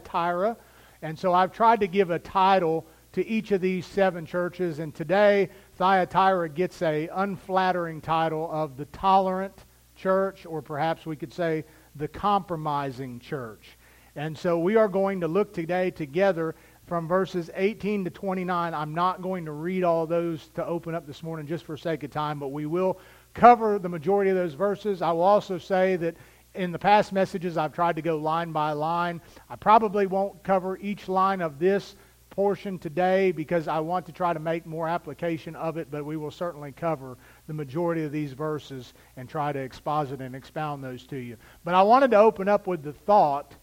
Thyatira. And so I've tried to give a title to each of these seven churches. And today, Thyatira gets a unflattering title of the tolerant church, or perhaps we could say the compromising church. And so we are going to look today together from verses 18 to 29. I'm not going to read all those to open up this morning just for sake of time, but we will cover the majority of those verses. I will also say that in the past messages, I've tried to go line by line. I probably won't cover each line of this portion today because I want to try to make more application of it, but we will certainly cover the majority of these verses and try to exposit and expound those to you. But I wanted to open up with the thought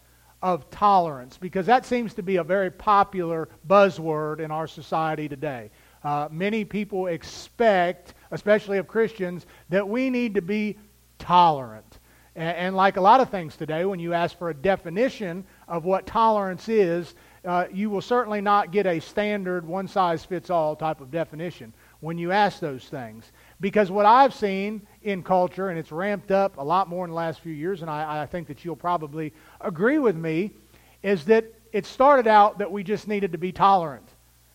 of tolerance because that seems to be a very popular buzzword in our society today. Uh, many people expect, especially of Christians, that we need to be tolerant. And, and, like a lot of things today, when you ask for a definition of what tolerance is, uh, you will certainly not get a standard one size fits all type of definition when you ask those things. Because what I've seen in culture, and it's ramped up a lot more in the last few years, and I, I think that you'll probably agree with me, is that it started out that we just needed to be tolerant.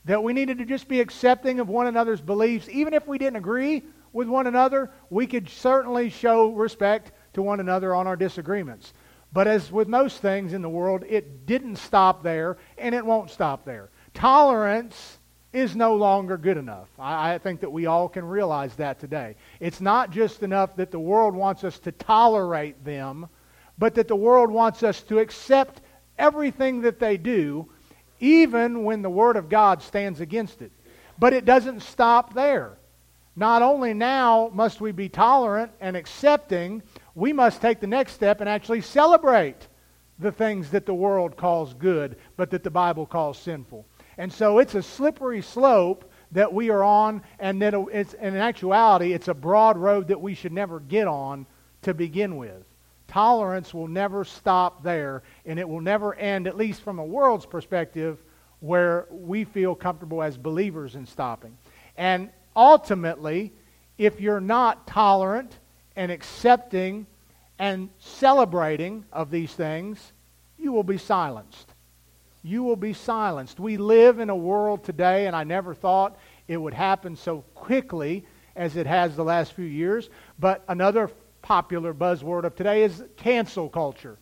That we needed to just be accepting of one another's beliefs. Even if we didn't agree with one another, we could certainly show respect to one another on our disagreements. But as with most things in the world, it didn't stop there, and it won't stop there. Tolerance is no longer good enough. I, I, think that we all can realize that today. It's not just enough that the world wants us to tolerate them, but that the world wants us to accept everything that they do, even when the Word of God stands against it. But it doesn't stop there. Not only now must we be tolerant and accepting, we must take the next step and actually celebrate the things that the world calls good, but that the Bible calls sinful. And so it's a slippery slope that we are on, and that it's, in actuality, it's a broad road that we should never get on to begin with. Tolerance will never stop there, and it will never end, at least from a world's perspective, where we feel comfortable as believers in stopping. And ultimately, if you're not tolerant and accepting and celebrating of these things, you will be silenced. You will be silenced. We live in a world today, and I never thought it would happen so quickly as it has the last few years. But another popular buzzword of today is cancel culture.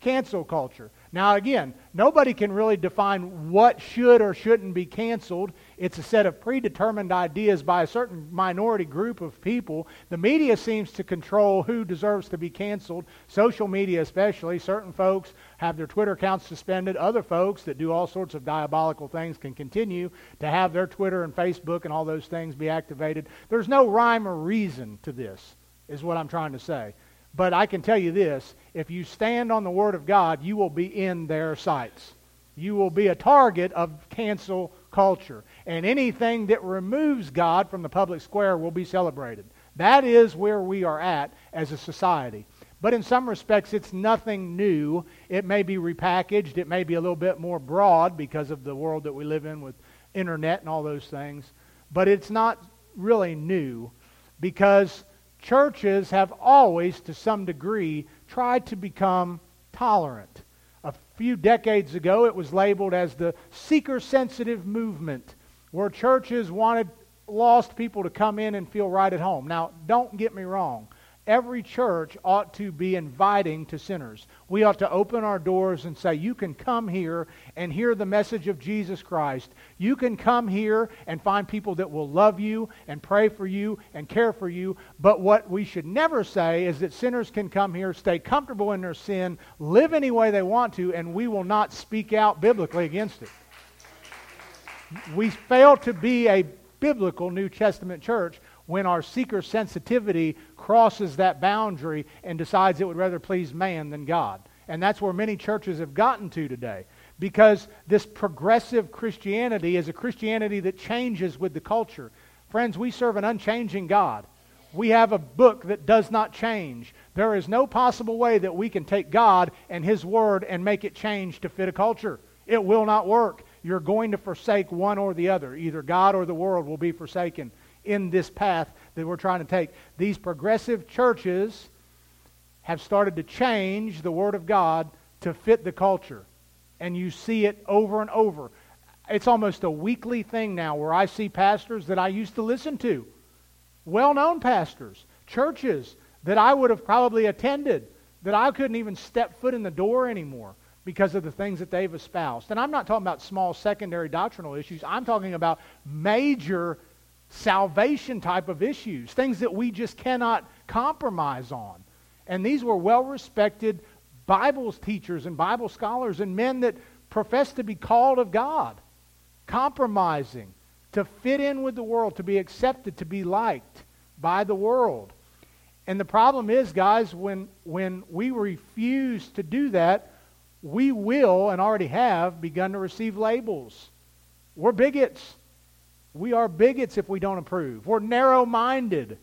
Cancel culture. Now, again, nobody can really define what should or shouldn't be canceled. It's a set of predetermined ideas by a certain minority group of people. The media seems to control who deserves to be canceled. Social media, especially. Certain folks have their Twitter accounts suspended. Other folks that do all sorts of diabolical things can continue to have their Twitter and Facebook and all those things be activated. There's no rhyme or reason to this, is what I'm trying to say. But I can tell you this if you stand on the Word of God, you will be in their sights. You will be a target of cancel culture. And anything that removes God from the public square will be celebrated. That is where we are at as a society. But in some respects, it's nothing new. It may be repackaged. It may be a little bit more broad because of the world that we live in with internet and all those things. But it's not really new because churches have always, to some degree, tried to become tolerant. A few decades ago, it was labeled as the seeker sensitive movement, where churches wanted lost people to come in and feel right at home. Now, don't get me wrong every church ought to be inviting to sinners. We ought to open our doors and say, You can come here and hear the message of Jesus Christ. You can come here and find people that will love you and pray for you and care for you. But what we should never say is that sinners can come here, stay comfortable in their sin, live any way they want to, and we will not speak out biblically against it. We fail to be a biblical New Testament church when our seeker sensitivity crosses that boundary and decides it would rather please man than God. And that's where many churches have gotten to today. Because this progressive Christianity is a Christianity that changes with the culture. Friends, we serve an unchanging God. We have a book that does not change. There is no possible way that we can take God and His Word and make it change to fit a culture. It will not work. You're going to forsake one or the other. Either God or the world will be forsaken in this path that we're trying to take. These progressive churches have started to change the Word of God to fit the culture. And you see it over and over. It's almost a weekly thing now where I see pastors that I used to listen to, well known pastors, churches that I would have probably attended, that I couldn't even step foot in the door anymore because of the things that they've espoused. And I'm not talking about small secondary doctrinal issues, I'm talking about major salvation type of issues, things that we just cannot compromise on. And these were well respected Bible teachers and Bible scholars and men that profess to be called of God, compromising to fit in with the world, to be accepted, to be liked by the world. And the problem is, guys, when, when we refuse to do that, we will and already have begun to receive labels. We're bigots. We are bigots if we don't approve. We're narrow minded.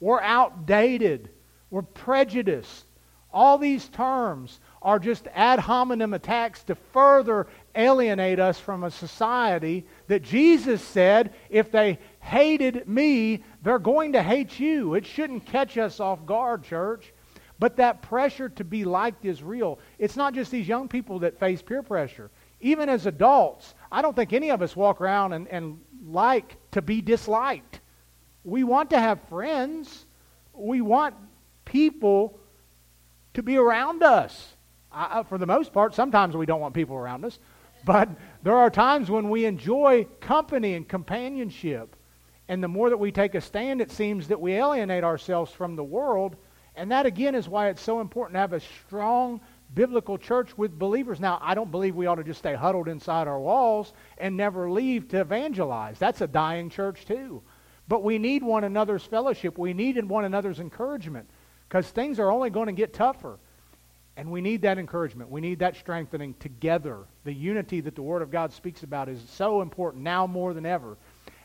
We're outdated. We're prejudiced. All these terms are just ad hominem attacks to further alienate us from a society that Jesus said, if they hated me, they're going to hate you. It shouldn't catch us off guard, church. But that pressure to be liked is real. It's not just these young people that face peer pressure. Even as adults, I don't think any of us walk around and, and like to be disliked. We want to have friends. We want people to be around us. I, for the most part, sometimes we don't want people around us, but there are times when we enjoy company and companionship. And the more that we take a stand, it seems that we alienate ourselves from the world. And that, again, is why it's so important to have a strong biblical church with believers. Now, I don't believe we ought to just stay huddled inside our walls and never leave to evangelize. That's a dying church, too. But we need one another's fellowship. We need one another's encouragement because things are only going to get tougher. And we need that encouragement. We need that strengthening together. The unity that the Word of God speaks about is so important now more than ever.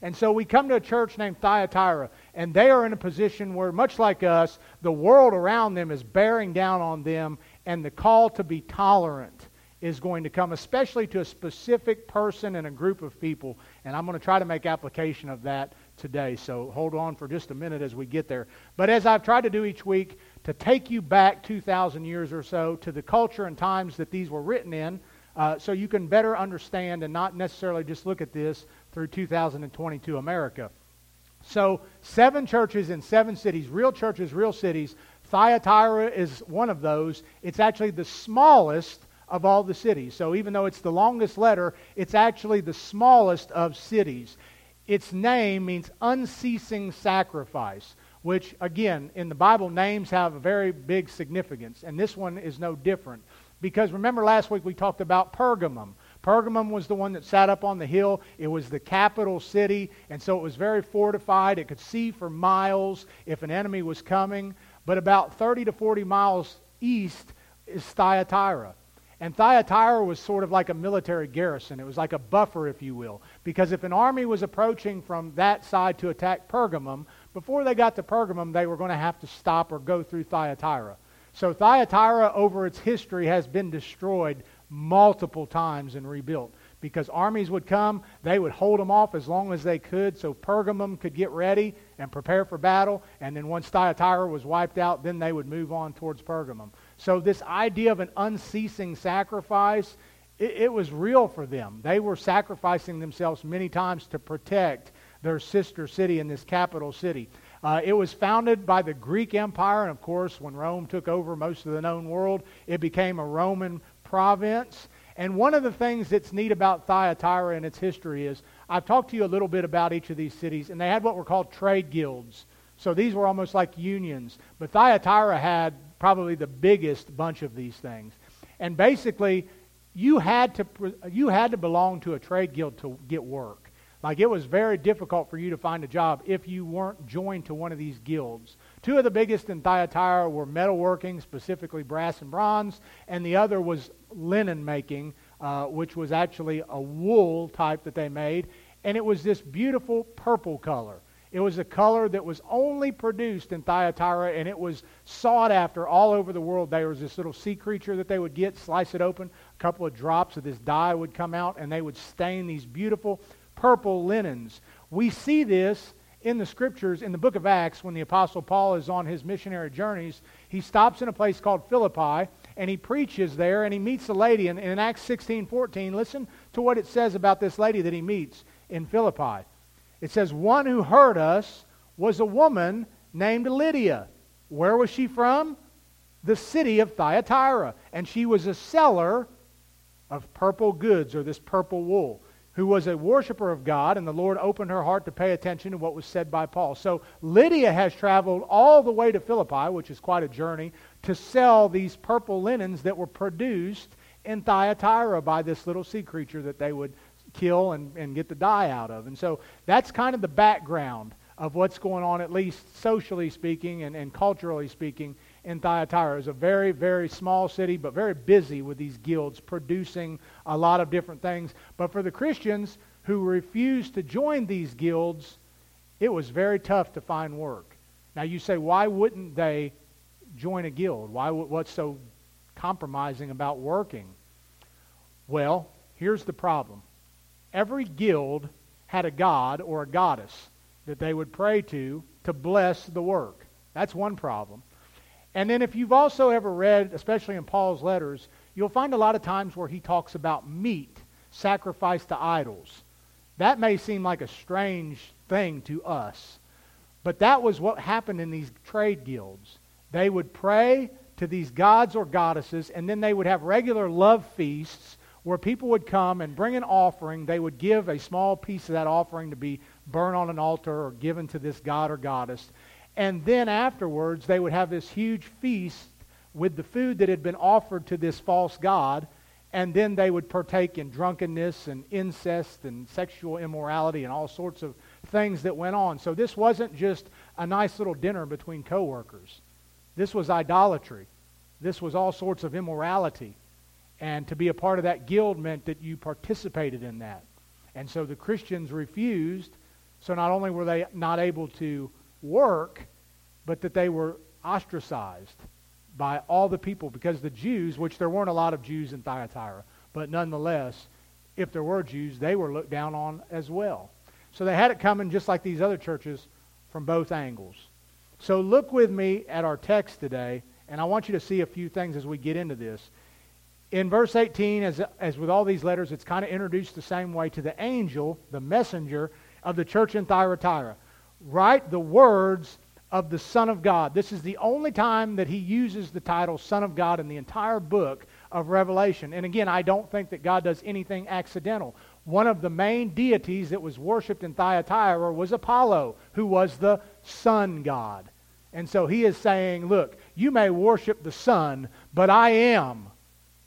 And so we come to a church named Thyatira, and they are in a position where, much like us, the world around them is bearing down on them, and the call to be tolerant is going to come, especially to a specific person and a group of people. And I'm going to try to make application of that today. So hold on for just a minute as we get there. But as I've tried to do each week, to take you back 2,000 years or so to the culture and times that these were written in, uh, so you can better understand and not necessarily just look at this through 2022 America. So, seven churches in seven cities, real churches, real cities. Thyatira is one of those. It's actually the smallest of all the cities. So, even though it's the longest letter, it's actually the smallest of cities. Its name means unceasing sacrifice, which, again, in the Bible, names have a very big significance. And this one is no different. Because remember last week we talked about Pergamum. Pergamum was the one that sat up on the hill. It was the capital city, and so it was very fortified. It could see for miles if an enemy was coming. But about 30 to 40 miles east is Thyatira. And Thyatira was sort of like a military garrison. It was like a buffer, if you will. Because if an army was approaching from that side to attack Pergamum, before they got to Pergamum, they were going to have to stop or go through Thyatira. So Thyatira, over its history, has been destroyed multiple times and rebuilt. Because armies would come, they would hold them off as long as they could so Pergamum could get ready and prepare for battle. And then once Thyatira was wiped out, then they would move on towards Pergamum. So, this idea of an unceasing sacrifice, it, it, was real for them. They were sacrificing themselves many times to protect their sister city in this capital city. Uh, it was founded by the Greek Empire, and of course, when Rome took over most of the known world, it became a Roman province. And one of the things that's neat about Thyatira and its history is I've talked to you a little bit about each of these cities, and they had what were called trade guilds. So these were almost like unions. But Thyatira had probably the biggest bunch of these things. And basically, you had to, you had to belong to a trade guild to get work. Like it was very difficult for you to find a job if you weren't joined to one of these guilds. Two of the biggest in Thyatira were metalworking, specifically brass and bronze, and the other was linen making, uh, which was actually a wool type that they made. And it was this beautiful purple color. It was a color that was only produced in Thyatira, and it was sought after all over the world. There was this little sea creature that they would get, slice it open, a couple of drops of this dye would come out, and they would stain these beautiful purple linens. We see this in the scriptures in the book of Acts when the Apostle Paul is on his missionary journeys. He stops in a place called Philippi, and he preaches there, and he meets a lady. And in Acts 16 14, listen to what it says about this lady that he meets in Philippi. It says, One who heard us was a woman named Lydia. Where was she from? The city of Thyatira. And she was a seller of purple goods, or this purple wool who was a worshiper of God, and the Lord opened her heart to pay attention to what was said by Paul. So Lydia has traveled all the way to Philippi, which is quite a journey, to sell these purple linens that were produced in Thyatira by this little sea creature that they would kill and, and get the dye out of. And so that's kind of the background of what's going on, at least socially speaking and, and culturally speaking, in Thyatira. It's a very, very small city, but very busy with these guilds producing a lot of different things. But for the Christians who refused to join these guilds, it was very tough to find work. Now you say, why wouldn't they join a guild? Why? What's so compromising about working? Well, here's the problem. Every guild had a god or a goddess that they would pray to to bless the work. That's one problem. And then if you've also ever read, especially in Paul's letters, you'll find a lot of times where he talks about meat sacrificed to idols. That may seem like a strange thing to us, but that was what happened in these trade guilds. They would pray to these gods or goddesses, and then they would have regular love feasts where people would come and bring an offering. They would give a small piece of that offering to be burned on an altar or given to this god or goddess. And then afterwards, they would have this huge feast with the food that had been offered to this false god. And then they would partake in drunkenness and incest and sexual immorality and all sorts of things that went on. So this wasn't just a nice little dinner between coworkers. This was idolatry. This was all sorts of immorality. And to be a part of that guild meant that you participated in that. And so the Christians refused. So not only were they not able to work, but that they were ostracized by all the people because the Jews, which there weren't a lot of Jews in Thyatira, but nonetheless, if there were Jews, they were looked down on as well. So they had it coming just like these other churches from both angles. So look with me at our text today, and I want you to see a few things as we get into this. In verse 18, as, as with all these letters, it's kind of introduced the same way to the angel, the messenger of the church in Thyatira write the words of the Son of God. This is the only time that he uses the title Son of God in the entire book of Revelation. And again, I don't think that God does anything accidental. One of the main deities that was worshipped in Thyatira was Apollo, who was the sun god. And so he is saying, look, you may worship the sun, but I am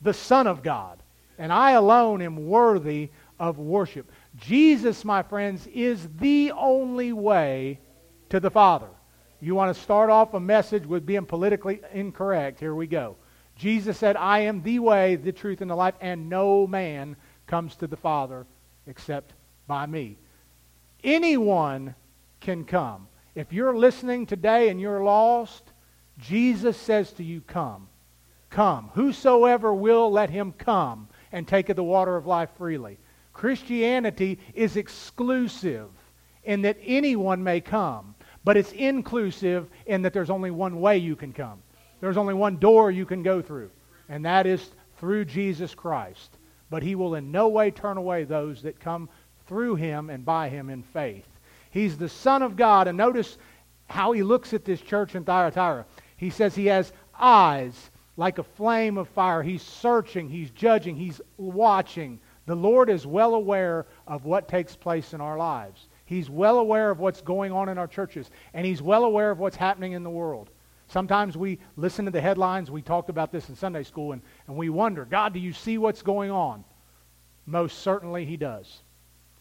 the Son of God. And I alone am worthy of worship. Jesus, my friends, is the only way to the Father. You want to start off a message with being politically incorrect? Here we go. Jesus said, I am the way, the truth, and the life, and no man comes to the Father except by me. Anyone can come. If you're listening today and you're lost, Jesus says to you, Come. Come. Whosoever will, let him come and take of the water of life freely. Christianity is exclusive in that anyone may come, but it's inclusive in that there's only one way you can come. There's only one door you can go through, and that is through Jesus Christ. But he will in no way turn away those that come through him and by him in faith. He's the Son of God, and notice how he looks at this church in Thyatira. He says he has eyes like a flame of fire. He's searching, he's judging, he's watching the Lord is well aware of what takes place in our lives. He's well aware of what's going on in our churches, and He's well aware of what's happening in the world. Sometimes we listen to the headlines. We talked about this in Sunday school, and, and we wonder, God, do you see what's going on? Most certainly He does.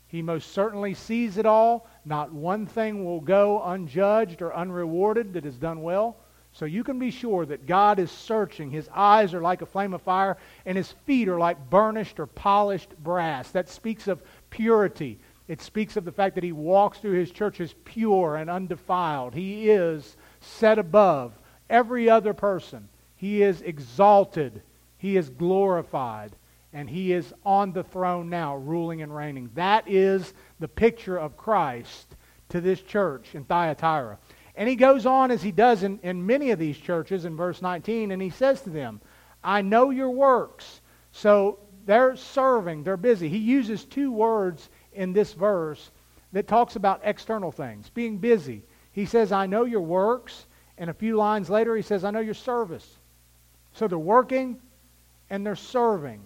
He most certainly sees it all. Not one thing will go unjudged or unrewarded that is done well. So you can be sure that God is searching. His eyes are like a flame of fire, and his feet are like burnished or polished brass. That speaks of purity. It speaks of the fact that he walks through his church as pure and undefiled. He is set above every other person. He is exalted. He is glorified. And he is on the throne now, ruling and reigning. That is the picture of Christ to this church in Thyatira. And he goes on as he does in, in many of these churches in verse 19, and he says to them, I know your works. So they're serving, they're busy. He uses two words in this verse that talks about external things, being busy. He says, I know your works. And a few lines later, he says, I know your service. So they're working and they're serving.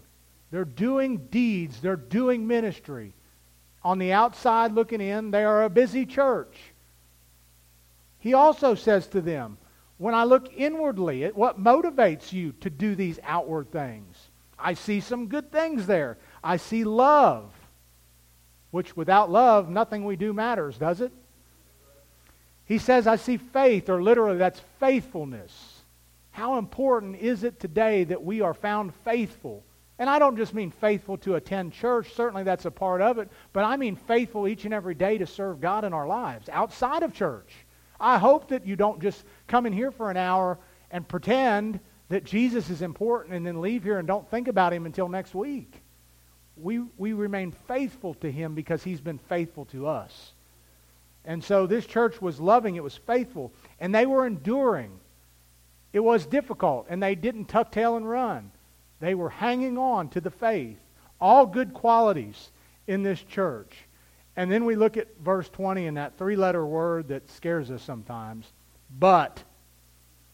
They're doing deeds. They're doing ministry. On the outside looking in, they are a busy church. He also says to them, when I look inwardly at what motivates you to do these outward things, I see some good things there. I see love, which without love, nothing we do matters, does it? He says, I see faith, or literally, that's faithfulness. How important is it today that we are found faithful? And I don't just mean faithful to attend church, certainly that's a part of it, but I mean faithful each and every day to serve God in our lives outside of church. I hope that you don't just come in here for an hour and pretend that Jesus is important and then leave here and don't think about him until next week. We, we remain faithful to him because he's been faithful to us. And so this church was loving, it was faithful, and they were enduring. It was difficult, and they didn't tuck tail and run. They were hanging on to the faith. All good qualities in this church. And then we look at verse 20 and that three letter word that scares us sometimes. But,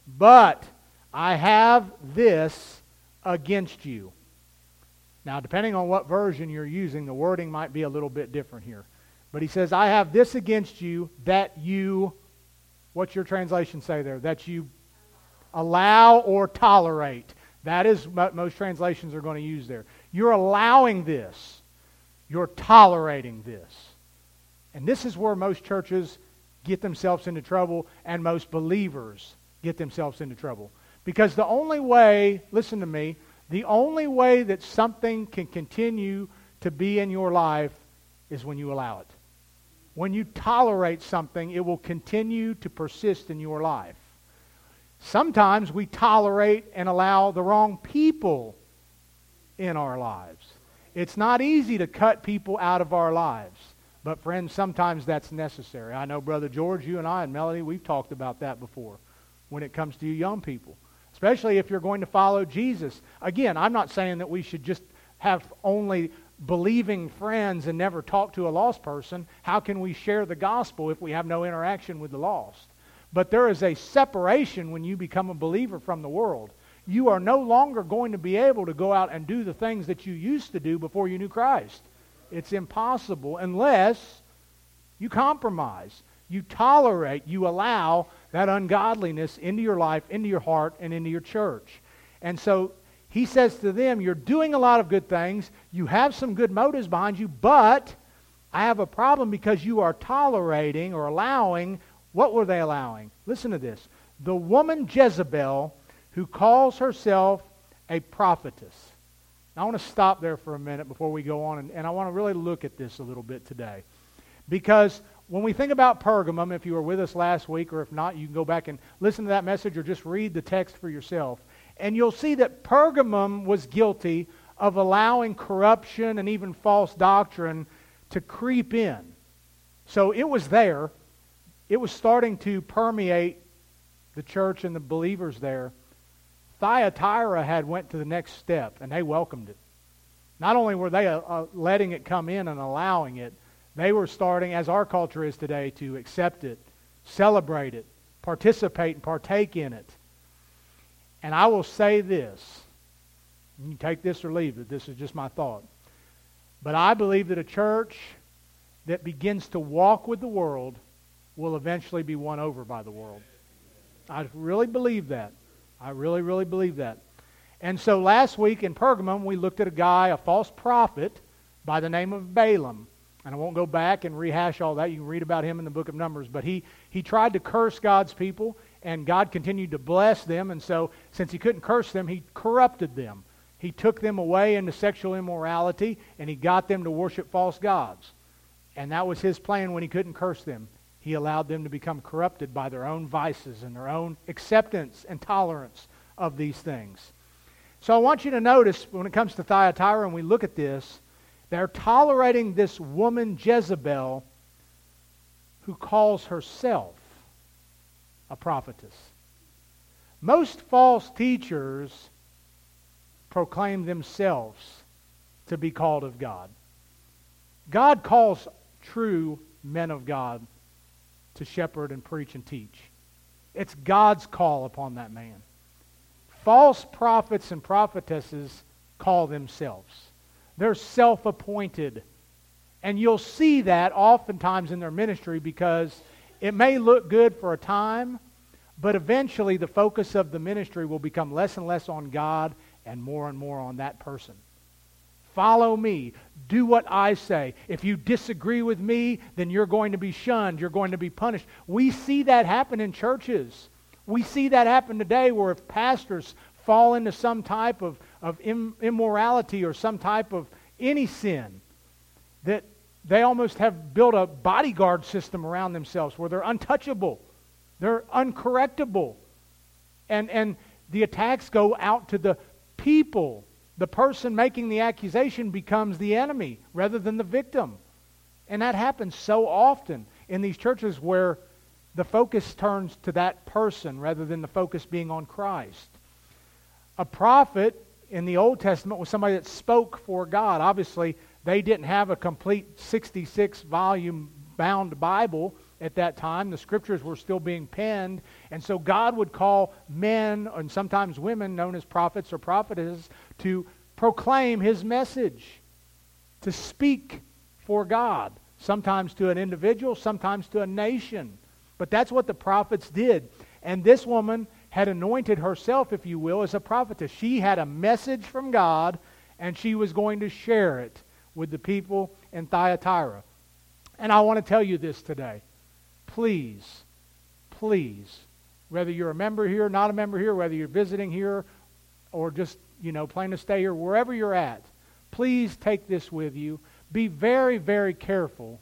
but, I have this against you. Now, depending on what version you're using, the wording might be a little bit different here. But he says, I have this against you that you, what's your translation say there? That you allow or tolerate. That is what most translations are going to use there. You're allowing this. You're tolerating this. And this is where most churches get themselves into trouble and most believers get themselves into trouble. Because the only way, listen to me, the only way that something can continue to be in your life is when you allow it. When you tolerate something, it will continue to persist in your life. Sometimes we tolerate and allow the wrong people in our lives. It's not easy to cut people out of our lives. But, friends, sometimes that's necessary. I know, Brother George, you and I and Melody, we've talked about that before when it comes to you young people, especially if you're going to follow Jesus. Again, I'm not saying that we should just have only believing friends and never talk to a lost person. How can we share the gospel if we have no interaction with the lost? But there is a separation when you become a believer from the world. You are no longer going to be able to go out and do the things that you used to do before you knew Christ. It's impossible unless you compromise, you tolerate, you allow that ungodliness into your life, into your heart, and into your church. And so he says to them, You're doing a lot of good things. You have some good motives behind you, but I have a problem because you are tolerating or allowing. What were they allowing? Listen to this. The woman Jezebel, who calls herself a prophetess. I want to stop there for a minute before we go on, and, and I want to really look at this a little bit today. Because when we think about Pergamum, if you were with us last week, or if not, you can go back and listen to that message or just read the text for yourself. And you'll see that Pergamum was guilty of allowing corruption and even false doctrine to creep in. So it was there. It was starting to permeate the church and the believers there. Thyatira had went to the next step, and they welcomed it. Not only were they uh, uh, letting it come in and allowing it, they were starting, as our culture is today, to accept it, celebrate it, participate and partake in it. And I will say this. You take this or leave it. This is just my thought. But I believe that a church that begins to walk with the world will eventually be won over by the world. I really believe that. I really, really believe that. And so last week in Pergamum, we looked at a guy, a false prophet, by the name of Balaam. And I won't go back and rehash all that. You can read about him in the book of Numbers. But he, he tried to curse God's people, and God continued to bless them. And so, since he couldn't curse them, he corrupted them. He took them away into sexual immorality, and he got them to worship false gods. And that was his plan when he couldn't curse them he allowed them to become corrupted by their own vices and their own acceptance and tolerance of these things. So I want you to notice when it comes to Thyatira, and we look at this, they're tolerating this woman Jezebel who calls herself a prophetess. Most false teachers proclaim themselves to be called of God. God calls true men of God to shepherd and preach and teach. It's God's call upon that man. False prophets and prophetesses call themselves. They're self appointed. And you'll see that oftentimes in their ministry because it may look good for a time, but eventually the focus of the ministry will become less and less on God and more and more on that person. Follow me. Do what I say. If you disagree with me, then you're going to be shunned. You're going to be punished. We see that happen in churches. We see that happen today where if pastors fall into some type of, of immorality or some type of any sin, that they almost have built a bodyguard system around themselves where they're untouchable, they're uncorrectable. And, and the attacks go out to the people the person making the accusation becomes the enemy rather than the victim. And that happens so often in these churches where the focus turns to that person rather than the focus being on Christ. A prophet in the Old Testament was somebody that spoke for God. Obviously, they didn't have a complete 66 volume bound Bible at that time. The scriptures were still being penned. And so God would call men and sometimes women known as prophets or prophetesses to proclaim his message, to speak for God, sometimes to an individual, sometimes to a nation. But that's what the prophets did. And this woman had anointed herself, if you will, as a prophetess. She had a message from God, and she was going to share it with the people in Thyatira. And I want to tell you this today. Please, please, whether you're a member here, not a member here, whether you're visiting here, or just, you know, plan to stay here, wherever you're at, please take this with you. Be very, very careful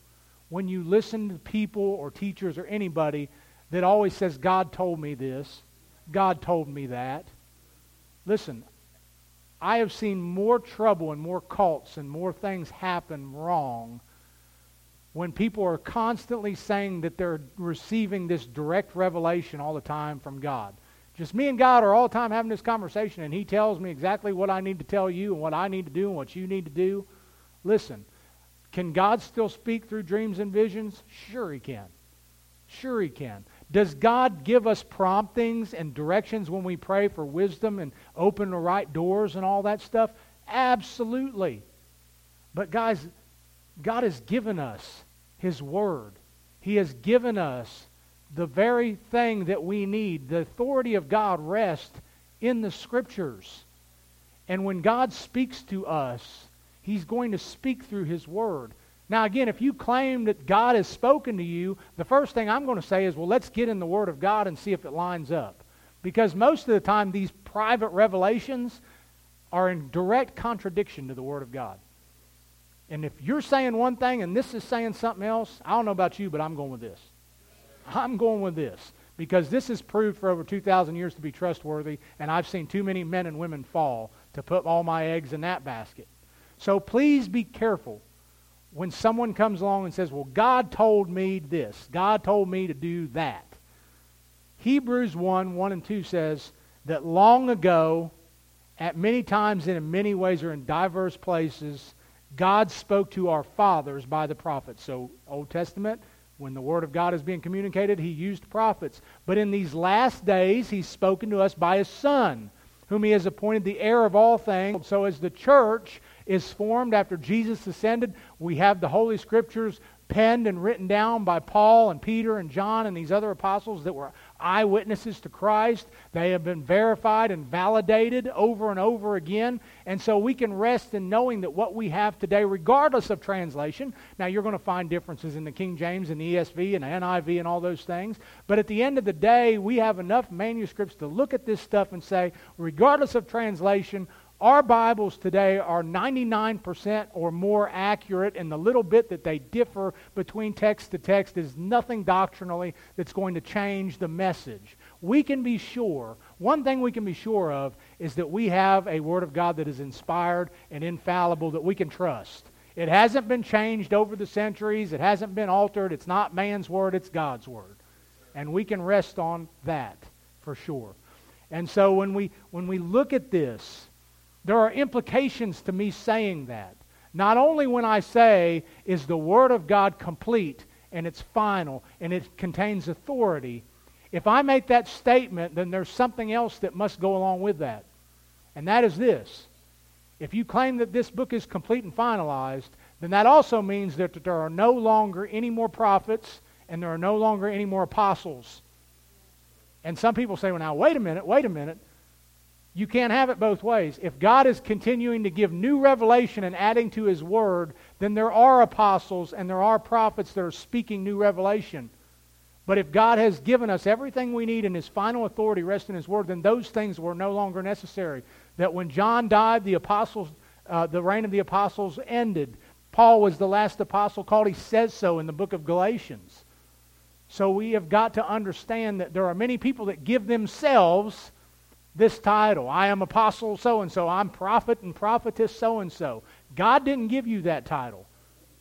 when you listen to people or teachers or anybody that always says, God told me this, God told me that. Listen, I have seen more trouble and more cults and more things happen wrong when people are constantly saying that they're receiving this direct revelation all the time from God. Just me and God are all the time having this conversation, and He tells me exactly what I need to tell you and what I need to do and what you need to do. Listen, can God still speak through dreams and visions? Sure, He can. Sure, He can. Does God give us promptings and directions when we pray for wisdom and open the right doors and all that stuff? Absolutely. But, guys, God has given us His Word. He has given us the very thing that we need. The authority of God rests in the Scriptures. And when God speaks to us, He's going to speak through His Word. Now, again, if you claim that God has spoken to you, the first thing I'm going to say is, well, let's get in the Word of God and see if it lines up. Because most of the time, these private revelations are in direct contradiction to the Word of God. And if you're saying one thing and this is saying something else, I don't know about you, but I'm going with this. I'm going with this because this has proved for over 2,000 years to be trustworthy, and I've seen too many men and women fall to put all my eggs in that basket. So please be careful when someone comes along and says, Well, God told me this, God told me to do that. Hebrews 1 1 and 2 says that long ago, at many times and in many ways or in diverse places, God spoke to our fathers by the prophets. So, Old Testament, when the Word of God is being communicated, He used prophets. But in these last days, He's spoken to us by His Son, whom He has appointed the heir of all things. So as the church is formed after Jesus ascended, we have the Holy Scriptures penned and written down by Paul and Peter and John and these other apostles that were eyewitnesses to Christ. They have been verified and validated over and over again. And so we can rest in knowing that what we have today, regardless of translation, now you're going to find differences in the King James and the ESV and the NIV and all those things. But at the end of the day, we have enough manuscripts to look at this stuff and say, regardless of translation, our Bibles today are 99% or more accurate, and the little bit that they differ between text to text is nothing doctrinally that's going to change the message. We can be sure, one thing we can be sure of is that we have a Word of God that is inspired and infallible that we can trust. It hasn't been changed over the centuries, it hasn't been altered. It's not man's Word, it's God's Word. And we can rest on that for sure. And so when we, when we look at this, There are implications to me saying that. Not only when I say, is the Word of God complete and it's final and it contains authority, if I make that statement, then there's something else that must go along with that. And that is this. If you claim that this book is complete and finalized, then that also means that there are no longer any more prophets and there are no longer any more apostles. And some people say, well, now, wait a minute, wait a minute. You can't have it both ways. If God is continuing to give new revelation and adding to His Word, then there are apostles and there are prophets that are speaking new revelation. But if God has given us everything we need and His final authority rests in His Word, then those things were no longer necessary. That when John died, the apostles, uh, the reign of the apostles ended. Paul was the last apostle called. He says so in the book of Galatians. So we have got to understand that there are many people that give themselves this title. I am apostle so and so. I'm prophet and prophetess so and so. God didn't give you that title.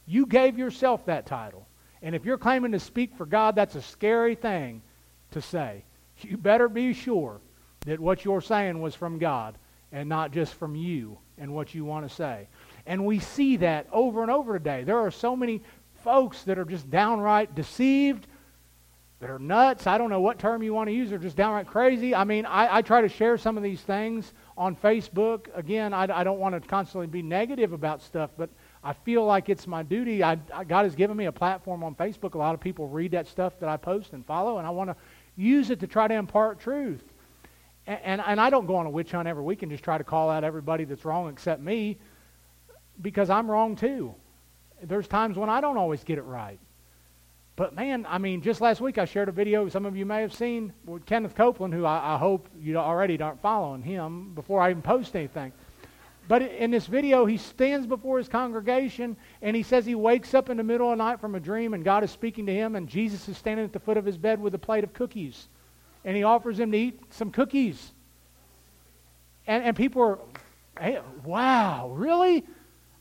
You gave yourself that title. And if you're claiming to speak for God, that's a scary thing to say. You better be sure that what you're saying was from God and not just from you and what you want to say. And we see that over and over today. There are so many folks that are just downright deceived that are nuts. I don't know what term you want to use. They're just downright crazy. I mean, I, I try to share some of these things on Facebook. Again, I, I, don't want to constantly be negative about stuff, but I feel like it's my duty. I, God has given me a platform on Facebook. A lot of people read that stuff that I post and follow, and I want to use it to try to impart truth. And, and, and I don't go on a witch hunt every week and just try to call out everybody that's wrong except me because I'm wrong too. There's times when I don't always get it right. But man, I mean, just last week I shared a video some of you may have seen with Kenneth Copeland, who I, I hope you already aren't following him before I even post anything. But in this video, he stands before his congregation and he says he wakes up in the middle of the night from a dream and God is speaking to him and Jesus is standing at the foot of his bed with a plate of cookies. And he offers him to eat some cookies. And, and people are, hey, wow, really?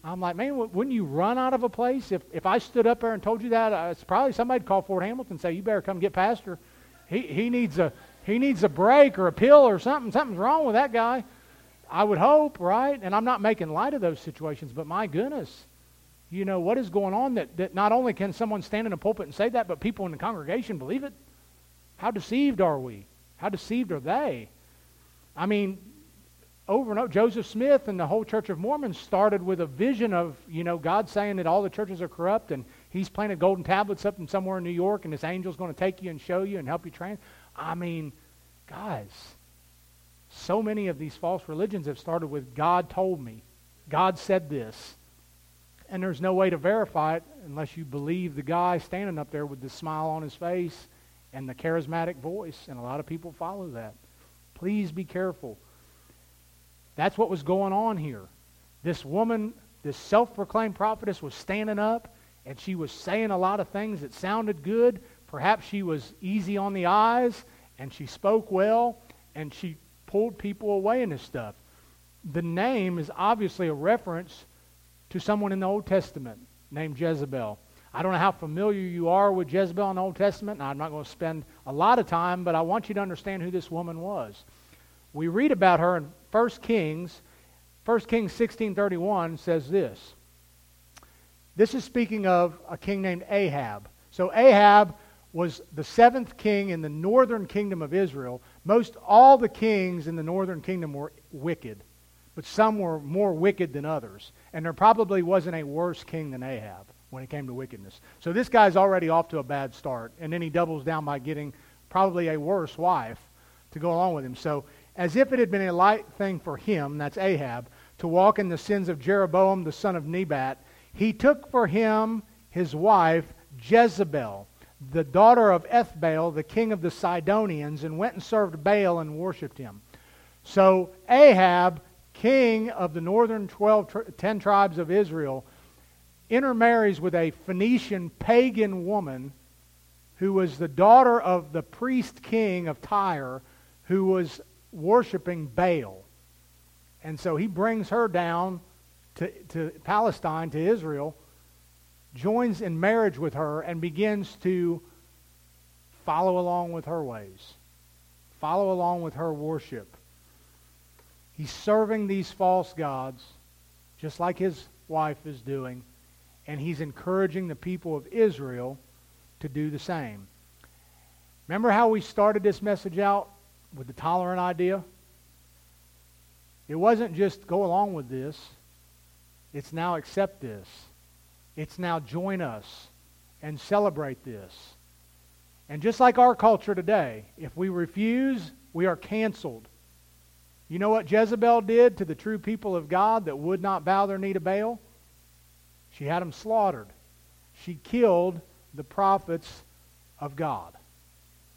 I'm like, man, wouldn't you run out of a place? If, if I stood up there and told you that, uh, it's probably somebody'd call Fort Hamilton and say, you better come get Pastor. He, he, needs a, he needs a break or a pill or something. Something's wrong with that guy. I would hope, right? And I'm not making light of those situations, but my goodness, you know, what is going on that, that not only can someone stand in a pulpit and say that, but people in the congregation believe it? How deceived are we? How deceived are they? I mean, over and over. Joseph Smith and the whole Church of Mormon started with a vision of, you know, God saying that all the churches are corrupt and he's planted golden tablets up in somewhere in New York and this angel's going to take you and show you and help you train. I mean, guys, so many of these false religions have started with God told me. God said this. And there's no way to verify it unless you believe the guy standing up there with the smile on his face and the charismatic voice. And a lot of people follow that. Please be careful. That's what was going on here. This woman, this self proclaimed prophetess, was standing up and she was saying a lot of things that sounded good. Perhaps she was easy on the eyes and she spoke well and she pulled people away in this stuff. The name is obviously a reference to someone in the Old Testament named Jezebel. I don't know how familiar you are with Jezebel in the Old Testament, and I'm not going to spend a lot of time, but I want you to understand who this woman was. We read about her in 1 Kings, 1 Kings 16:31 says this. This is speaking of a king named Ahab. So Ahab was the seventh king in the northern kingdom of Israel. Most all the kings in the northern kingdom were wicked, but some were more wicked than others. And there probably wasn't a worse king than Ahab when it came to wickedness. So this guy's already off to a bad start. And then he doubles down by getting probably a worse wife to go along with him. So as if it had been a light thing for him, that's Ahab, to walk in the sins of Jeroboam the son of Nebat, he took for him his wife Jezebel, the daughter of Ethbaal, the king of the Sidonians, and went and served Baal and worshipped him. So Ahab, king of the northern 12, 10 tribes of Israel, intermarries with a Phoenician pagan woman who was the daughter of the priest king of Tyre, who was worshiping Baal. And so he brings her down to, to Palestine, to Israel, joins in marriage with her, and begins to follow along with her ways, follow along with her worship. He's serving these false gods, just like his wife is doing, and he's encouraging the people of Israel to do the same. Remember how we started this message out with the tolerant idea? It wasn't just go along with this. It's now accept this. It's now join us and celebrate this. And just like our culture today, if we refuse, we are canceled. You know what Jezebel did to the true people of God that would not bow their knee to Baal? She had them slaughtered. She killed the prophets of God,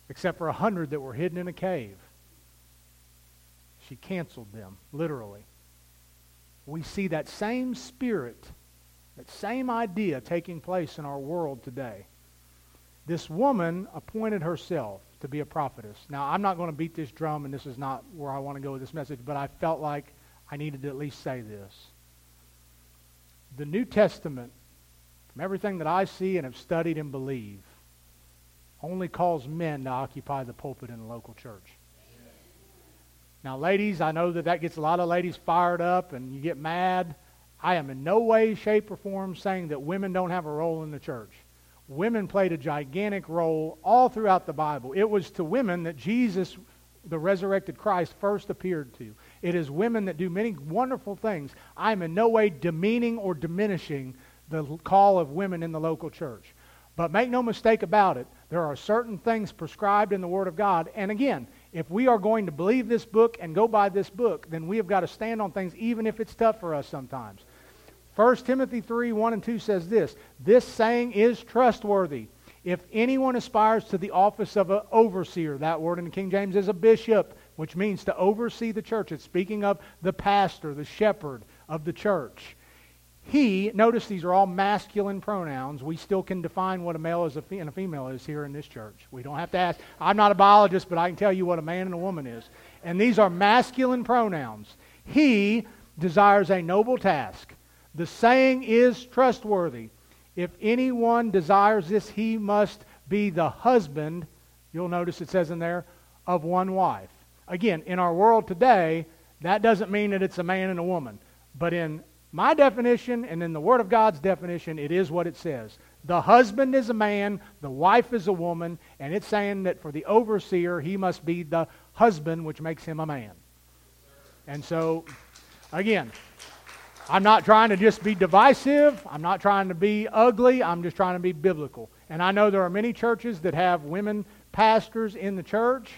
except for a hundred that were hidden in a cave. She canceled them, literally. We see that same spirit, that same idea taking place in our world today. This woman appointed herself to be a prophetess. Now, I'm not going to beat this drum, and this is not where I want to go with this message, but I felt like I needed to at least say this. The New Testament, from everything that I see and have studied and believe, only calls men to occupy the pulpit in the local church. Now, ladies, I know that that gets a lot of ladies fired up and you get mad. I am in no way, shape, or form saying that women don't have a role in the church. Women played a gigantic role all throughout the Bible. It was to women that Jesus, the resurrected Christ, first appeared to. It is women that do many wonderful things. I am in no way demeaning or diminishing the call of women in the local church. But make no mistake about it, there are certain things prescribed in the Word of God. And again, if we are going to believe this book and go by this book, then we have got to stand on things even if it's tough for us sometimes. 1 Timothy 3 1 and 2 says this This saying is trustworthy. If anyone aspires to the office of an overseer, that word in the King James is a bishop, which means to oversee the church. It's speaking of the pastor, the shepherd of the church. He, notice these are all masculine pronouns. We still can define what a male is and a female is here in this church. We don't have to ask. I'm not a biologist, but I can tell you what a man and a woman is. And these are masculine pronouns. He desires a noble task. The saying is trustworthy. If anyone desires this, he must be the husband, you'll notice it says in there, of one wife. Again, in our world today, that doesn't mean that it's a man and a woman. But in my definition and in the Word of God's definition, it is what it says. The husband is a man, the wife is a woman, and it's saying that for the overseer, he must be the husband, which makes him a man. And so, again, I'm not trying to just be divisive. I'm not trying to be ugly. I'm just trying to be biblical. And I know there are many churches that have women pastors in the church,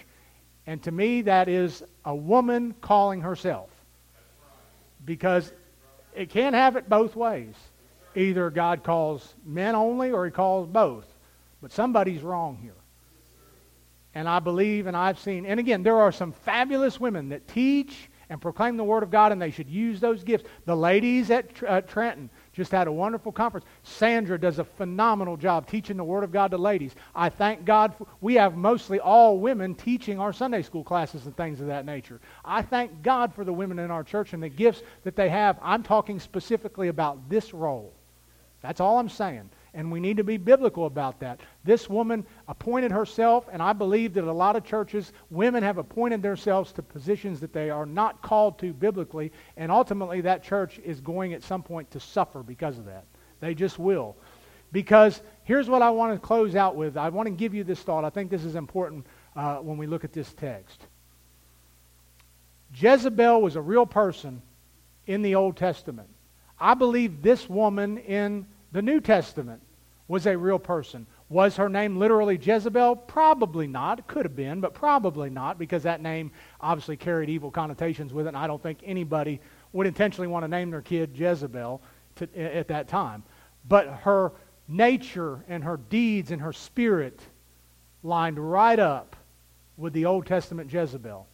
and to me, that is a woman calling herself. Because it can't have it both ways. Either God calls men only or he calls both. But somebody's wrong here. And I believe, and I've seen, and again, there are some fabulous women that teach and proclaim the Word of God, and they should use those gifts. The ladies at uh, Trenton just had a wonderful conference. Sandra does a phenomenal job teaching the Word of God to ladies. I thank God. For, we have mostly all women teaching our Sunday school classes and things of that nature. I thank God for the women in our church and the gifts that they have. I'm talking specifically about this role. That's all I'm saying and we need to be biblical about that. This woman appointed herself, and I believe that a lot of churches, women have appointed themselves to positions that they are not called to biblically, and ultimately that church is going at some point to suffer because of that. They just will. Because here's what I want to close out with. I want to give you this thought. I think this is important uh, when we look at this text. Jezebel was a real person in the Old Testament. I believe this woman in the New Testament was a real person. Was her name literally Jezebel? Probably not. Could have been, but probably not because that name obviously carried evil connotations with it, and I don't think anybody would intentionally want to name their kid Jezebel to, at that time. But her nature and her deeds and her spirit lined right up with the Old Testament Jezebel.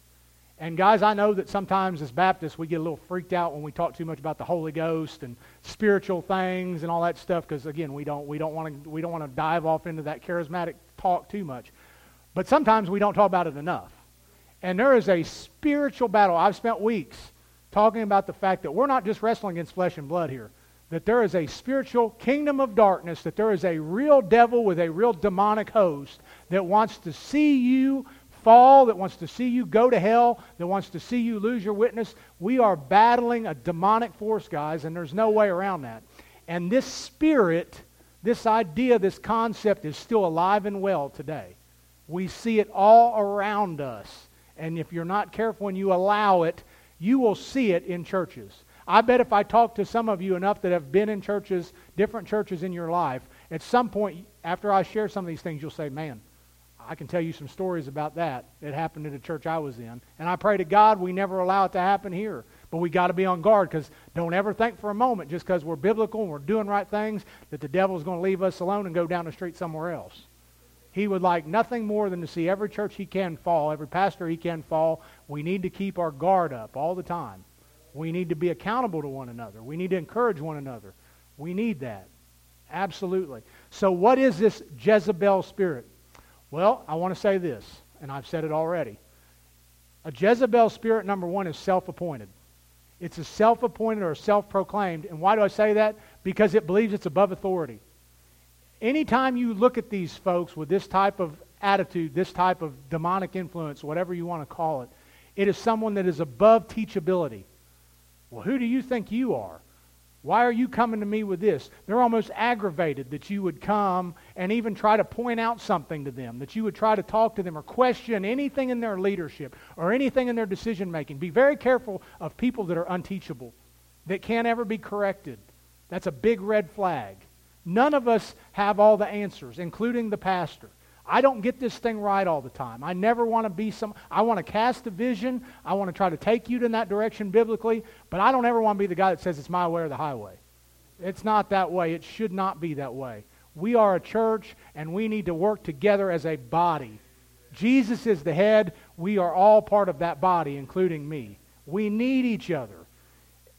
And guys, I know that sometimes as Baptists we get a little freaked out when we talk too much about the Holy Ghost and spiritual things and all that stuff because again, we don't we don't want to we don't want to dive off into that charismatic talk too much. But sometimes we don't talk about it enough. And there is a spiritual battle. I've spent weeks talking about the fact that we're not just wrestling against flesh and blood here. That there is a spiritual kingdom of darkness, that there is a real devil with a real demonic host that wants to see you fall, that wants to see you go to hell, that wants to see you lose your witness. We are battling a demonic force, guys, and there's no way around that. And this spirit, this idea, this concept is still alive and well today. We see it all around us. And if you're not careful and you allow it, you will see it in churches. I bet if I talk to some of you enough that have been in churches, different churches in your life, at some point after I share some of these things, you'll say, man, I can tell you some stories about that. It happened in the church I was in. And I pray to God we never allow it to happen here. But we got to be on guard because don't ever think for a moment, just because we're biblical and we're doing right things, that the devil is going to leave us alone and go down the street somewhere else. He would like nothing more than to see every church he can fall, every pastor he can fall. We need to keep our guard up all the time. We need to be accountable to one another. We need to encourage one another. We need that. Absolutely. So, what is this Jezebel spirit? Well, I want to say this, and I've said it already. A Jezebel spirit, number one, is self appointed. It's a self appointed or self proclaimed. And why do I say that? Because it believes it's above authority. Anytime you look at these folks with this type of attitude, this type of demonic influence, whatever you want to call it, it is someone that is above teachability. Well, who do you think you are? Why are you coming to me with this? They're almost aggravated that you would come and even try to point out something to them, that you would try to talk to them or question anything in their leadership or anything in their decision making. Be very careful of people that are unteachable, that can't ever be corrected. That's a big red flag. None of us have all the answers, including the pastor. I don't get this thing right all the time. I never want to be some, I want to cast a vision. I want to try to take you in that direction biblically, but I don't ever want to be the guy that says it's my way or the highway. It's not that way. It should not be that way. We are a church and we need to work together as a body. Jesus is the head. We are all part of that body, including me. We need each other.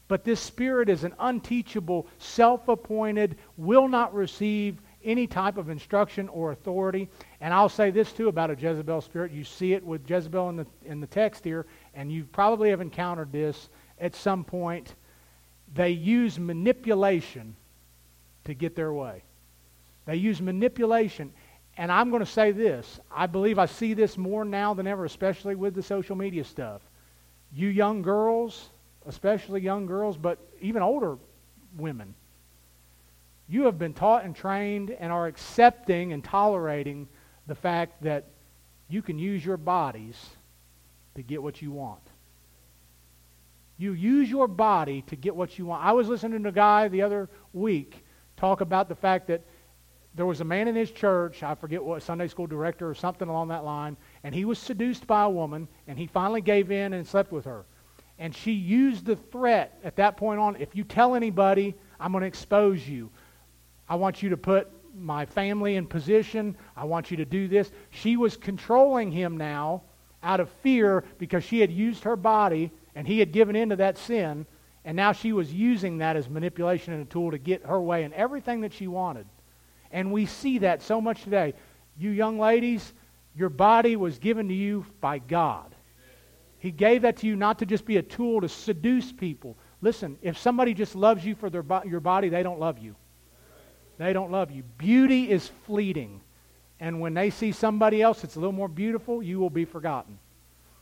But this spirit is an unteachable, self appointed, will not receive any type of instruction or authority. And I'll say this too about a Jezebel spirit. You see it with Jezebel in the, in the text here, and you probably have encountered this at some point. They use manipulation to get their way. They use manipulation. And I'm going to say this I believe I see this more now than ever, especially with the social media stuff. You young girls, especially young girls, but even older women, you have been taught and trained and are accepting and tolerating the fact that you can use your bodies to get what you want. You use your body to get what you want. I was listening to a guy the other week talk about the fact that there was a man in his church, I forget what, Sunday school director or something along that line, and he was seduced by a woman, and he finally gave in and slept with her. And she used the threat at that point on if you tell anybody, I'm going to expose you. I want you to put my family in position. I want you to do this. She was controlling him now out of fear because she had used her body and he had given in to that sin. And now she was using that as manipulation and a tool to get her way and everything that she wanted. And we see that so much today. You young ladies, your body was given to you by God. He gave that to you not to just be a tool to seduce people. Listen, if somebody just loves you for their, your body, they don't love you. They don't love you. Beauty is fleeting. And when they see somebody else that's a little more beautiful, you will be forgotten.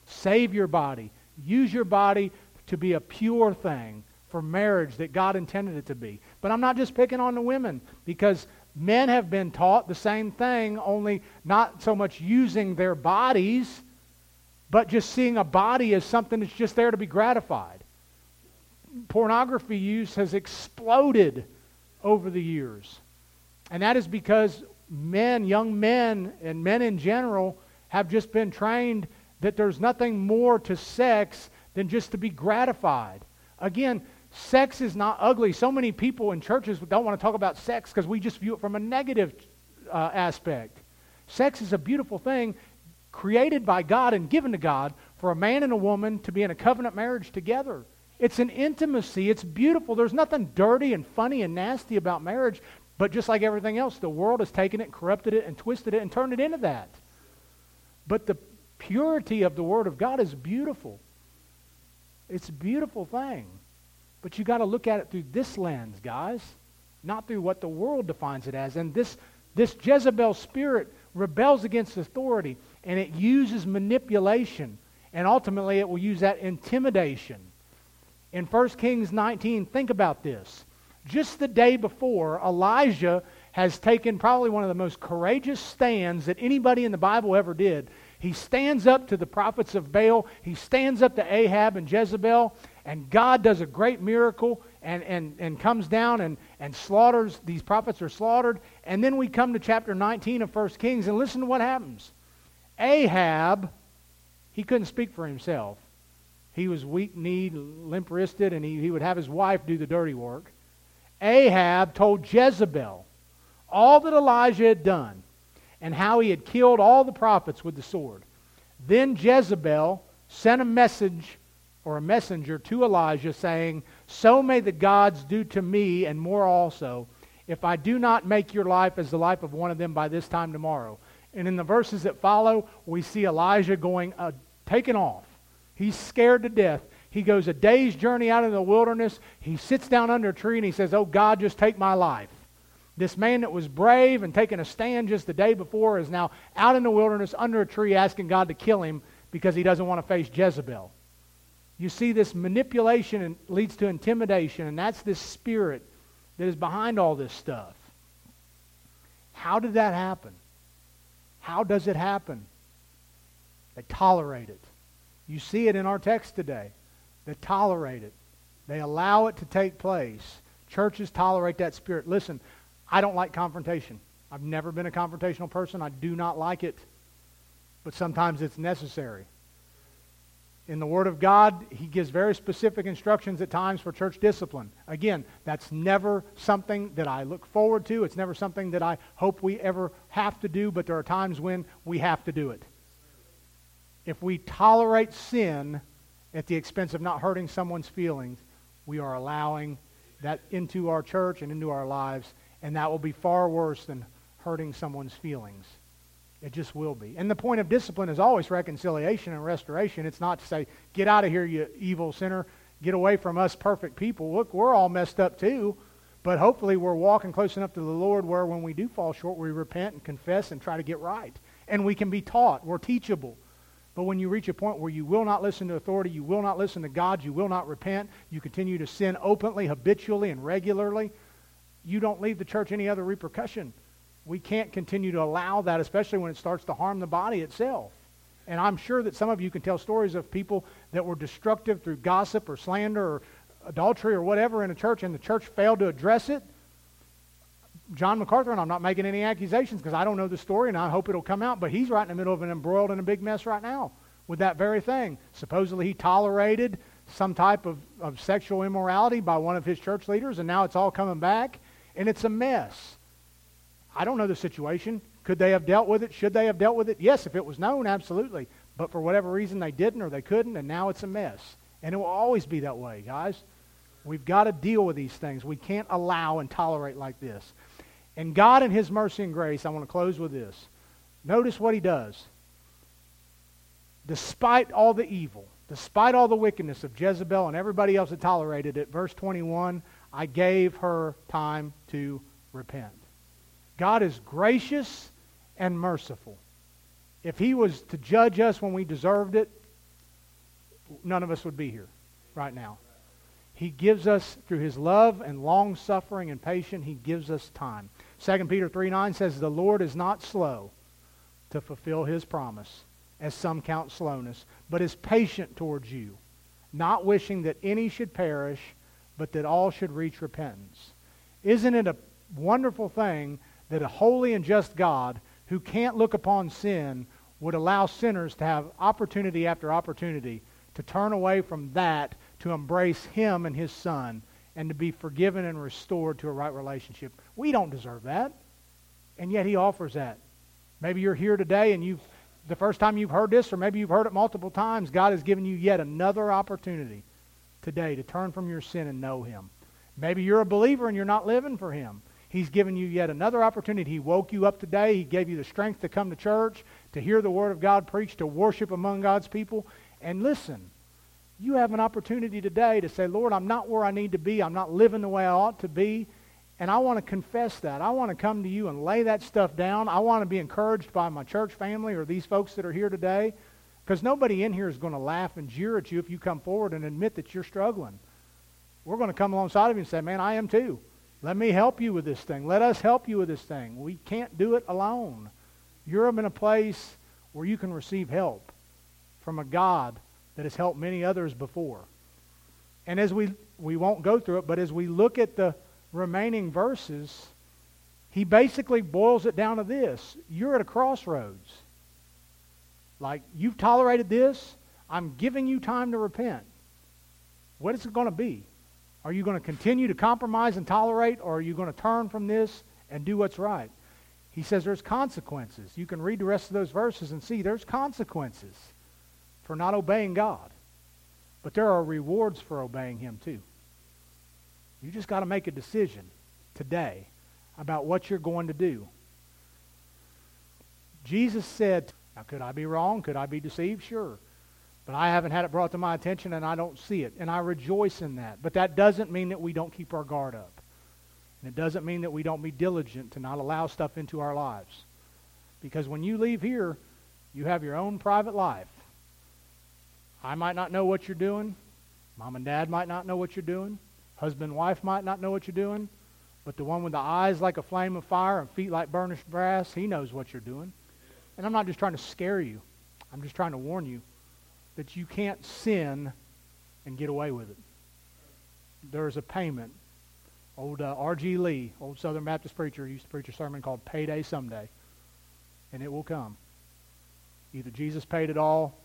Save your body. Use your body to be a pure thing for marriage that God intended it to be. But I'm not just picking on the women because men have been taught the same thing, only not so much using their bodies, but just seeing a body as something that's just there to be gratified. Pornography use has exploded over the years. And that is because men, young men, and men in general have just been trained that there's nothing more to sex than just to be gratified. Again, sex is not ugly. So many people in churches don't want to talk about sex because we just view it from a negative uh, aspect. Sex is a beautiful thing created by God and given to God for a man and a woman to be in a covenant marriage together. It's an intimacy. It's beautiful. There's nothing dirty and funny and nasty about marriage. But just like everything else, the world has taken it, corrupted it, and twisted it and turned it into that. But the purity of the Word of God is beautiful. It's a beautiful thing. But you got to look at it through this lens, guys, not through what the world defines it as. And this, this Jezebel spirit rebels against authority, and it uses manipulation, and ultimately it will use that intimidation. In 1 Kings 19, think about this. Just the day before, Elijah has taken probably one of the most courageous stands that anybody in the Bible ever did. He stands up to the prophets of Baal, he stands up to Ahab and Jezebel, and God does a great miracle and, and, and comes down and, and slaughters. These prophets are slaughtered. And then we come to chapter 19 of 1 Kings, and listen to what happens. Ahab, he couldn't speak for himself. He was weak kneed, limp wristed, and he, he would have his wife do the dirty work. Ahab told Jezebel, all that Elijah had done and how he had killed all the prophets with the sword. Then Jezebel sent a message or a messenger to Elijah saying, So may the gods do to me and more also, if I do not make your life as the life of one of them by this time tomorrow. And in the verses that follow, we see Elijah going, uh, taken off. He's scared to death. He goes a day's journey out in the wilderness. He sits down under a tree and he says, Oh God, just take my life. This man that was brave and taking a stand just the day before is now out in the wilderness under a tree asking God to kill him because he doesn't want to face Jezebel. You see, this manipulation leads to intimidation, and that's this spirit that is behind all this stuff. How did that happen? How does it happen? They tolerate it. You see it in our text today. They tolerate it. They allow it to take place. Churches tolerate that spirit. Listen, I don't like confrontation. I've never been a confrontational person. I do not like it. But sometimes it's necessary. In the Word of God, He gives very specific instructions at times for church discipline. Again, that's never something that I look forward to. It's never something that I hope we ever have to do, but there are times when we have to do it. If we tolerate sin at the expense of not hurting someone's feelings, we are allowing that into our church and into our lives and that will be far worse than hurting someone's feelings. It just will be. And the point of discipline is always reconciliation and restoration. It's not to say, get out of here, you evil sinner. Get away from us perfect people. Look, we're all messed up too. But hopefully we're walking close enough to the Lord where when we do fall short, we repent and confess and try to get right. And we can be taught. We're teachable. But when you reach a point where you will not listen to authority, you will not listen to God, you will not repent, you continue to sin openly, habitually, and regularly, you don't leave the church any other repercussion. We can't continue to allow that, especially when it starts to harm the body itself. And I'm sure that some of you can tell stories of people that were destructive through gossip or slander or adultery or whatever in a church, and the church failed to address it. John MacArthur, and I'm not making any accusations because I don't know the story and I hope it'll come out, but he's right in the middle of an embroiled in a big mess right now with that very thing. Supposedly he tolerated some type of, of sexual immorality by one of his church leaders, and now it's all coming back and it's a mess. I don't know the situation. Could they have dealt with it? Should they have dealt with it? Yes, if it was known, absolutely. But for whatever reason, they didn't or they couldn't, and now it's a mess. And it will always be that way, guys. We've got to deal with these things. We can't allow and tolerate like this. And God, in His mercy and grace, I want to close with this. Notice what He does. Despite all the evil, despite all the wickedness of Jezebel and everybody else that tolerated it, verse 21 I gave her time to repent. God is gracious and merciful. If he was to judge us when we deserved it, none of us would be here right now. He gives us, through his love and long suffering and patience, he gives us time. 2 Peter 3 9 says, The Lord is not slow to fulfill his promise, as some count slowness, but is patient towards you, not wishing that any should perish but that all should reach repentance. Isn't it a wonderful thing that a holy and just God who can't look upon sin would allow sinners to have opportunity after opportunity to turn away from that to embrace Him and His Son and to be forgiven and restored to a right relationship? We don't deserve that. And yet He offers that. Maybe you're here today and you've the first time you've heard this, or maybe you've heard it multiple times, God has given you yet another opportunity today to turn from your sin and know Him. Maybe you're a believer and you're not living for Him. He's given you yet another opportunity. He woke you up today. He gave you the strength to come to church, to hear the Word of God preached, to worship among God's people. And listen, you have an opportunity today to say, Lord, I'm not where I need to be. I'm not living the way I ought to be. And I want to confess that. I want to come to you and lay that stuff down. I want to be encouraged by my church family or these folks that are here today. Because nobody in here is going to laugh and jeer at you if you come forward and admit that you're struggling. We're going to come alongside of you and say, Man, I am too. Let me help you with this thing. Let us help you with this thing. We can't do it alone. You're in a place where you can receive help from a God that has helped many others before. And as we, we won't go through it, but as we look at the remaining verses, he basically boils it down to this you're at a crossroads. Like, you've tolerated this, I'm giving you time to repent. What is it going to be? Are you going to continue to compromise and tolerate, or are you going to turn from this and do what's right? He says there's consequences. You can read the rest of those verses and see there's consequences for not obeying God. But there are rewards for obeying Him too. You just got to make a decision today about what you're going to do. Jesus said, now could I be wrong? Could I be deceived? Sure. But I haven't had it brought to my attention and I don't see it. And I rejoice in that. But that doesn't mean that we don't keep our guard up. And it doesn't mean that we don't be diligent to not allow stuff into our lives. Because when you leave here, you have your own private life. I might not know what you're doing. Mom and dad might not know what you're doing. Husband and wife might not know what you're doing. But the one with the eyes like a flame of fire and feet like burnished brass, he knows what you're doing. And I'm not just trying to scare you. I'm just trying to warn you that you can't sin and get away with it. There's a payment. Old uh, R.G. Lee, old Southern Baptist preacher, used to preach a sermon called Payday Someday. And it will come. Either Jesus paid it all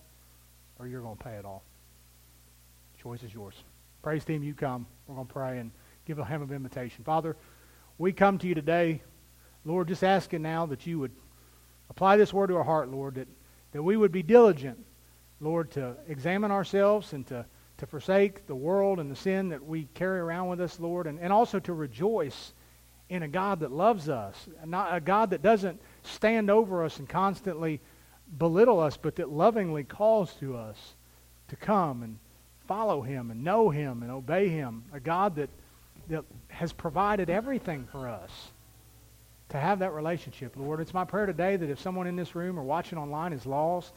or you're going to pay it all. choice is yours. Praise team, you come. We're going to pray and give a hymn of invitation. Father, we come to you today, Lord, just asking now that you would apply this word to our heart, Lord, that, that we would be diligent Lord, to examine ourselves and to, to forsake the world and the sin that we carry around with us, Lord, and, and also to rejoice in a God that loves us, not a God that doesn't stand over us and constantly belittle us, but that lovingly calls to us to come and follow him and know him and obey him. A God that, that has provided everything for us to have that relationship, Lord. It's my prayer today that if someone in this room or watching online is lost,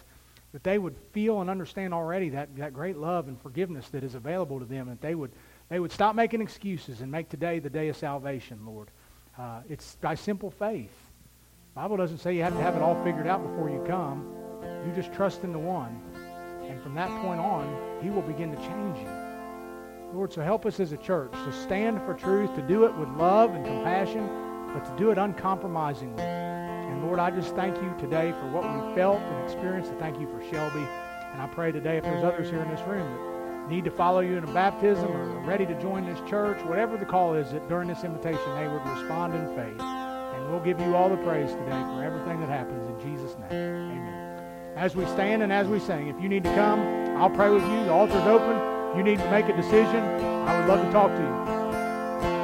that they would feel and understand already that, that great love and forgiveness that is available to them, and that they would, they would stop making excuses and make today the day of salvation, Lord. Uh, it's by simple faith. Bible doesn't say you have to have it all figured out before you come. You just trust in the one, and from that point on, he will begin to change you. Lord, so help us as a church to stand for truth, to do it with love and compassion, but to do it uncompromisingly. And Lord, I just thank you today for what we felt and experienced. I thank you for Shelby. And I pray today if there's others here in this room that need to follow you in a baptism or are ready to join this church, whatever the call is, that during this invitation they would respond in faith. We'll give you all the praise today for everything that happens in Jesus' name. Amen. As we stand and as we sing, if you need to come, I'll pray with you. The altar's open. You need to make a decision, I would love to talk to you.